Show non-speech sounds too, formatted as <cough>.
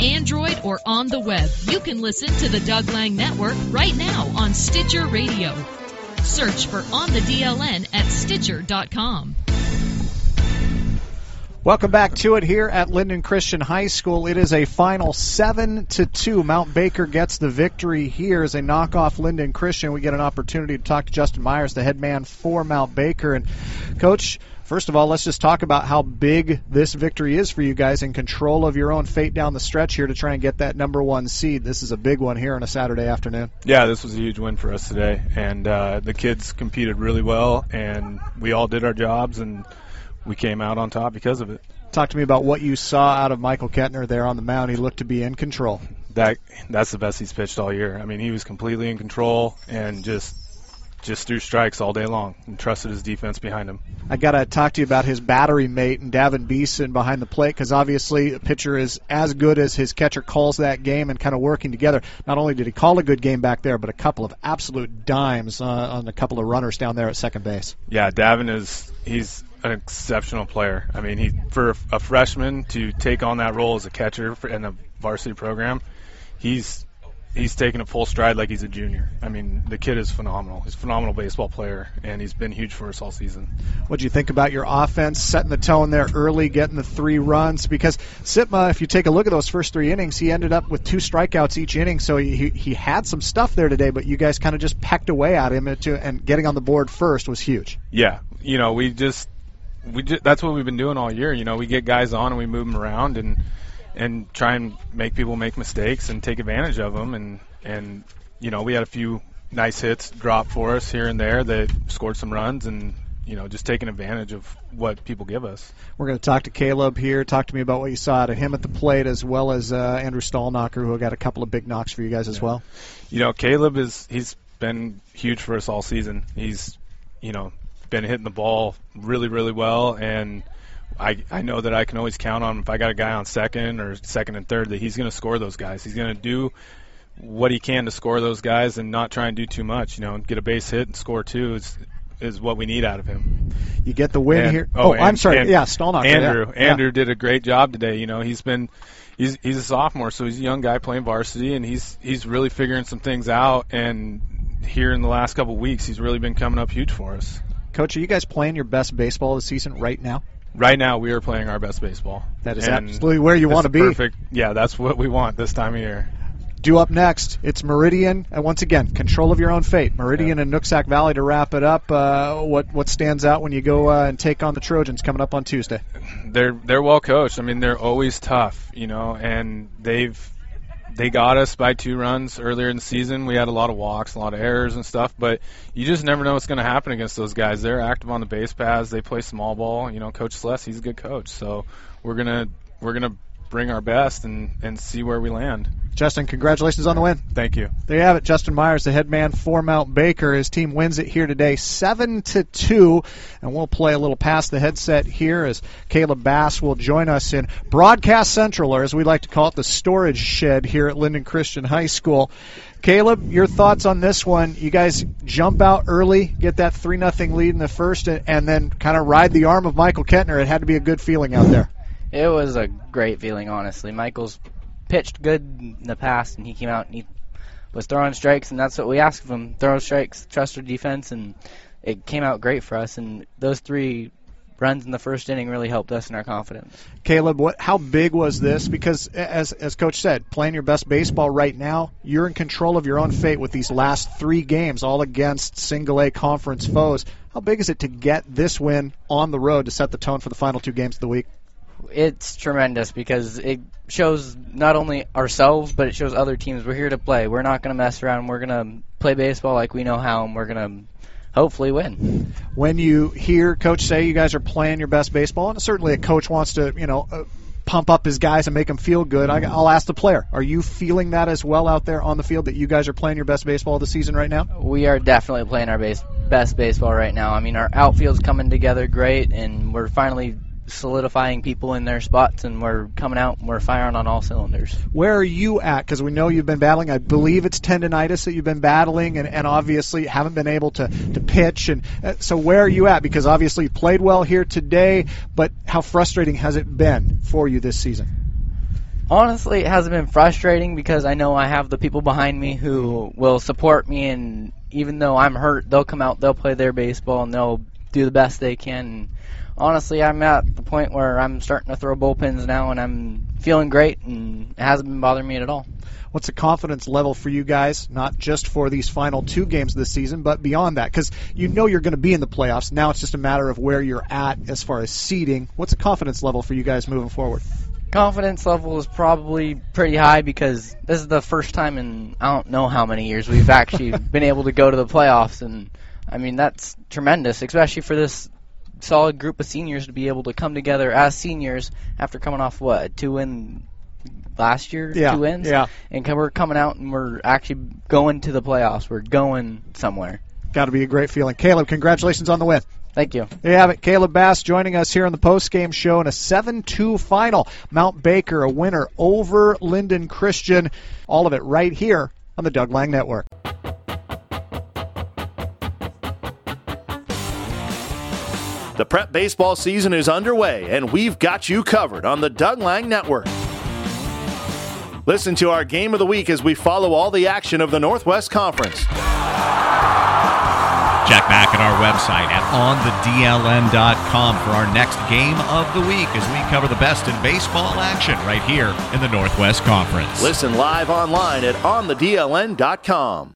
Android, or on the web, you can listen to the Doug Lang Network right now on Stitcher Radio. Search for On the DLN at Stitcher.com. Welcome back to it here at Lynden Christian High School. It is a final seven to two. Mount Baker gets the victory here as they knock off Lynden Christian. We get an opportunity to talk to Justin Myers, the head man for Mount Baker. And coach, first of all, let's just talk about how big this victory is for you guys in control of your own fate down the stretch here to try and get that number one seed. This is a big one here on a Saturday afternoon. Yeah, this was a huge win for us today, and uh, the kids competed really well, and we all did our jobs and we came out on top because of it. Talk to me about what you saw out of Michael Kettner there on the mound. He looked to be in control. That that's the best he's pitched all year. I mean, he was completely in control and just just threw strikes all day long and trusted his defense behind him. I got to talk to you about his battery mate and Davin Beeson behind the plate because obviously a pitcher is as good as his catcher calls that game and kind of working together. Not only did he call a good game back there, but a couple of absolute dimes uh, on a couple of runners down there at second base. Yeah, Davin is he's an exceptional player. I mean, he for a freshman to take on that role as a catcher in a varsity program, he's he's taken a full stride like he's a junior. I mean, the kid is phenomenal. He's a phenomenal baseball player, and he's been huge for us all season. What do you think about your offense, setting the tone there early, getting the three runs? Because Sitma, if you take a look at those first three innings, he ended up with two strikeouts each inning, so he, he had some stuff there today, but you guys kind of just pecked away at him, to, and getting on the board first was huge. Yeah, you know, we just we just, that's what we've been doing all year. You know, we get guys on and we move them around and and try and make people make mistakes and take advantage of them. And and you know, we had a few nice hits drop for us here and there that scored some runs and you know, just taking advantage of what people give us. We're going to talk to Caleb here. Talk to me about what you saw out of him at the plate, as well as uh, Andrew Stallknocker, who got a couple of big knocks for you guys as yeah. well. You know, Caleb is he's been huge for us all season. He's you know been hitting the ball really, really well, and I I know that I can always count on him. If I got a guy on second or second and third, that he's going to score those guys. He's going to do what he can to score those guys and not try and do too much. You know, get a base hit and score two is is what we need out of him. You get the win and, here. Oh, oh and, I'm sorry. And, yeah, Stallknocker. Andrew. Yeah. Andrew yeah. did a great job today. You know, he's been he's he's a sophomore, so he's a young guy playing varsity, and he's he's really figuring some things out. And here in the last couple of weeks, he's really been coming up huge for us. Coach, are you guys playing your best baseball this season right now? Right now, we are playing our best baseball. That is and absolutely where you want to be. Perfect. Yeah, that's what we want this time of year. Due up next, it's Meridian, and once again, control of your own fate. Meridian yeah. and Nooksack Valley to wrap it up. Uh, what what stands out when you go uh, and take on the Trojans coming up on Tuesday? They're they're well coached. I mean, they're always tough, you know, and they've they got us by two runs earlier in the season. We had a lot of walks, a lot of errors and stuff, but you just never know what's going to happen against those guys. They're active on the base paths. They play small ball. You know, Coach Celeste, he's a good coach, so we're gonna we're gonna bring our best and and see where we land. Justin, congratulations on the win. Thank you. There you have it. Justin Myers, the head man for Mount Baker. His team wins it here today, seven to two. And we'll play a little past the headset here as Caleb Bass will join us in Broadcast Central, or as we like to call it, the storage shed here at Lynden Christian High School. Caleb, your thoughts on this one? You guys jump out early, get that three nothing lead in the first, and then kind of ride the arm of Michael Kettner. It had to be a good feeling out there. It was a great feeling, honestly. Michael's pitched good in the past, and he came out and he was throwing strikes, and that's what we asked of him: throw strikes, trust our defense, and it came out great for us. And those three runs in the first inning really helped us in our confidence. Caleb, what how big was this? Because as as coach said, playing your best baseball right now, you're in control of your own fate with these last 3 games all against single A conference foes. How big is it to get this win on the road to set the tone for the final two games of the week? It's tremendous because it shows not only ourselves but it shows other teams we're here to play. We're not going to mess around. We're going to play baseball like we know how, and we're going to hopefully win. When you hear coach say you guys are playing your best baseball, and certainly a coach wants to, you know. Uh, pump up his guys and make them feel good. I, will ask the player: Are you feeling that as well out there on the field? That you guys are playing your best baseball of the season right now? We are definitely playing our base, best baseball right now. I mean, our outfield's coming together great, and we're finally solidifying people in their spots, and we're coming out and we're firing on all cylinders. Where are you at? Because we know you've been battling. I believe it's tendonitis that you've been battling, and, and obviously haven't been able to, to pitch. And uh, so, where are you at? Because obviously you played well here today, but how frustrating has it been for you this season? Honestly, it hasn't been frustrating because I know I have the people behind me who will support me, and even though I'm hurt, they'll come out, they'll play their baseball, and they'll do the best they can. And honestly, I'm at the point where I'm starting to throw bullpens now, and I'm feeling great, and it hasn't been bothering me at all. What's the confidence level for you guys, not just for these final two games of the season, but beyond that? Because you know you're going to be in the playoffs. Now it's just a matter of where you're at as far as seeding. What's the confidence level for you guys moving forward? Confidence level is probably pretty high because this is the first time in I don't know how many years we've actually <laughs> been able to go to the playoffs, and I mean that's tremendous, especially for this solid group of seniors to be able to come together as seniors after coming off what two win last year, Yeah, two wins, yeah. and we're coming out and we're actually going to the playoffs. We're going somewhere. Got to be a great feeling. Caleb, congratulations on the win. Thank you. There you have it. Caleb Bass joining us here on the post-game show in a 7-2 final. Mount Baker, a winner over Lynden Christian. All of it right here on the Doug Lang Network. The prep baseball season is underway, and we've got you covered on the Doug Lang Network. Listen to our game of the week as we follow all the action of the Northwest Conference. Check back at our website at onthedln.com for our next game of the week as we cover the best in baseball action right here in the Northwest Conference. Listen live online at onthedln.com.